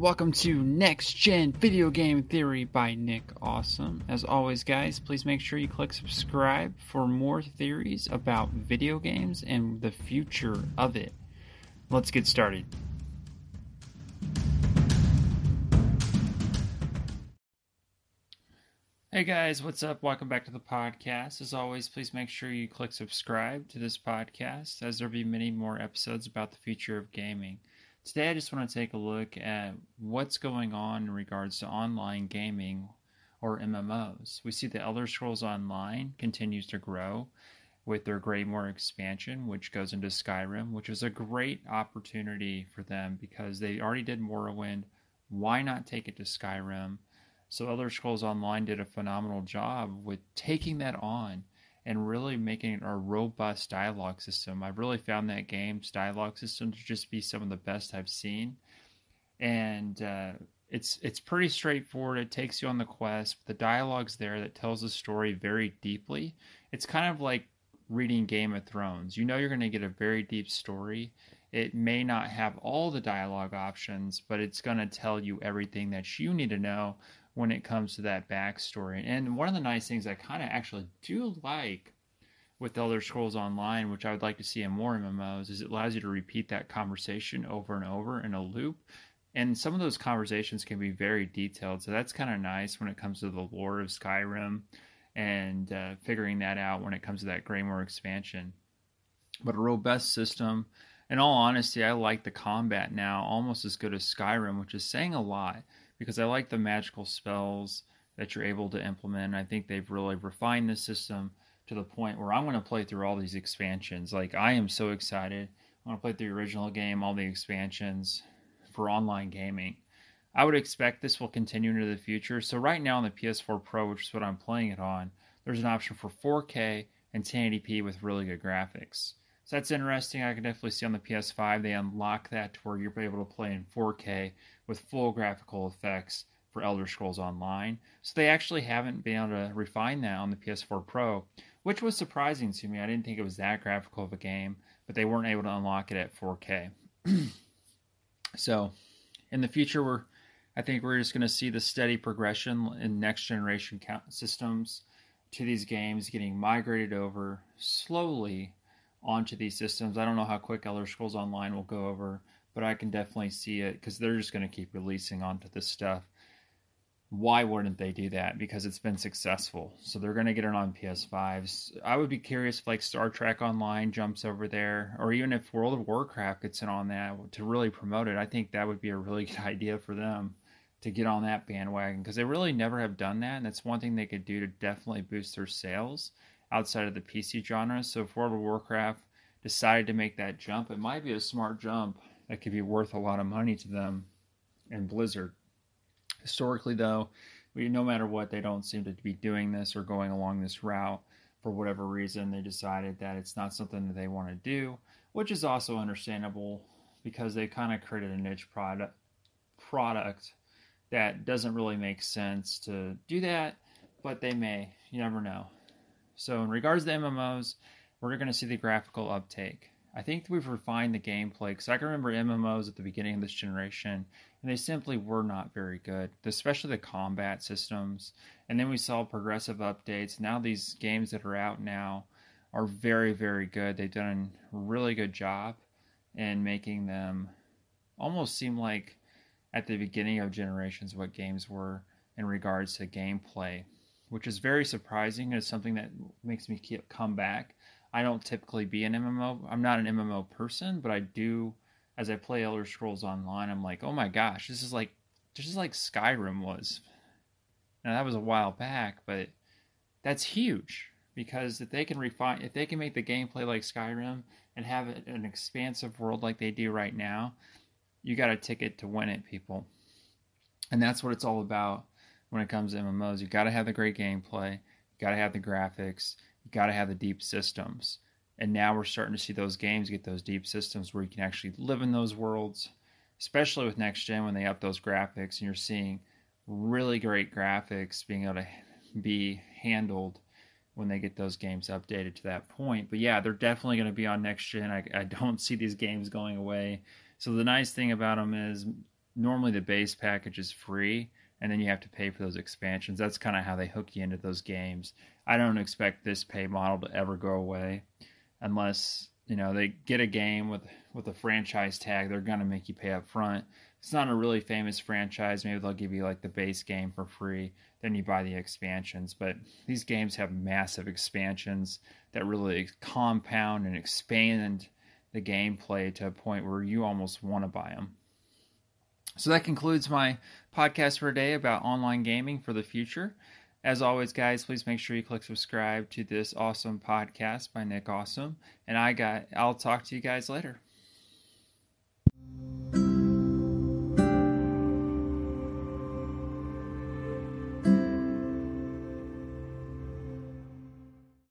Welcome to Next Gen Video Game Theory by Nick Awesome. As always, guys, please make sure you click subscribe for more theories about video games and the future of it. Let's get started. Hey guys, what's up? Welcome back to the podcast. As always, please make sure you click subscribe to this podcast as there'll be many more episodes about the future of gaming. Today, I just want to take a look at what's going on in regards to online gaming or MMOs. We see the Elder Scrolls Online continues to grow with their Greymoor expansion, which goes into Skyrim, which is a great opportunity for them because they already did Morrowind. Why not take it to Skyrim? So Elder Scrolls Online did a phenomenal job with taking that on and really making a robust dialogue system. I've really found that game's dialogue system to just be some of the best I've seen, and uh, it's it's pretty straightforward. It takes you on the quest. The dialogue's there that tells the story very deeply. It's kind of like reading Game of Thrones. You know you're going to get a very deep story. It may not have all the dialogue options, but it's going to tell you everything that you need to know when it comes to that backstory. And one of the nice things I kind of actually do like with Elder Scrolls Online, which I would like to see in more MMOs, is it allows you to repeat that conversation over and over in a loop. And some of those conversations can be very detailed. So that's kind of nice when it comes to the lore of Skyrim and uh, figuring that out when it comes to that Greymoor expansion. But a robust system. In all honesty, I like the combat now almost as good as Skyrim, which is saying a lot because I like the magical spells that you're able to implement. I think they've really refined the system to the point where I'm going to play through all these expansions. Like I am so excited. I want to play through the original game, all the expansions for online gaming. I would expect this will continue into the future. So right now on the PS4 Pro, which is what I'm playing it on, there's an option for 4K and 1080p with really good graphics. So that's interesting. I can definitely see on the PS5 they unlock that to where you're able to play in 4K with full graphical effects for Elder Scrolls Online. So they actually haven't been able to refine that on the PS4 Pro, which was surprising to me. I didn't think it was that graphical of a game, but they weren't able to unlock it at 4K. so in the future, we're I think we're just going to see the steady progression in next generation systems to these games getting migrated over slowly onto these systems. I don't know how quick Elder Scrolls Online will go over but I can definitely see it because they're just going to keep releasing onto this stuff. Why wouldn't they do that? Because it's been successful. So they're going to get it on PS5s. I would be curious if like Star Trek Online jumps over there, or even if World of Warcraft gets in on that to really promote it. I think that would be a really good idea for them to get on that bandwagon because they really never have done that, and that's one thing they could do to definitely boost their sales outside of the PC genre. So if World of Warcraft decided to make that jump, it might be a smart jump that could be worth a lot of money to them and Blizzard. Historically, though, we, no matter what, they don't seem to be doing this or going along this route for whatever reason. They decided that it's not something that they want to do, which is also understandable because they kind of created a niche product product that doesn't really make sense to do that, but they may. You never know. So, in regards to MMOs, we're going to see the graphical uptake. I think we've refined the gameplay because I can remember MMOs at the beginning of this generation, and they simply were not very good, especially the combat systems. And then we saw progressive updates. Now these games that are out now are very, very good. They've done a really good job in making them almost seem like at the beginning of generations what games were in regards to gameplay, which is very surprising. And it's something that makes me keep, come back I don't typically be an MMO. I'm not an MMO person, but I do as I play Elder Scrolls Online. I'm like, oh my gosh, this is like this is like Skyrim was. Now that was a while back, but that's huge because if they can refine, if they can make the gameplay like Skyrim and have an expansive world like they do right now, you got a ticket to win it, people. And that's what it's all about when it comes to MMOs. You got to have the great gameplay, you got to have the graphics, you got to have the deep systems. And now we're starting to see those games get those deep systems where you can actually live in those worlds, especially with next gen when they up those graphics and you're seeing really great graphics being able to be handled when they get those games updated to that point. But yeah, they're definitely going to be on next gen. I, I don't see these games going away. So the nice thing about them is normally the base package is free and then you have to pay for those expansions. That's kind of how they hook you into those games. I don't expect this pay model to ever go away unless, you know, they get a game with with a franchise tag, they're to make you pay up front. It's not a really famous franchise, maybe they'll give you like the base game for free, then you buy the expansions, but these games have massive expansions that really compound and expand the gameplay to a point where you almost want to buy them. So that concludes my podcast for today about online gaming for the future. As always, guys, please make sure you click subscribe to this awesome podcast by Nick Awesome. And I got I'll talk to you guys later.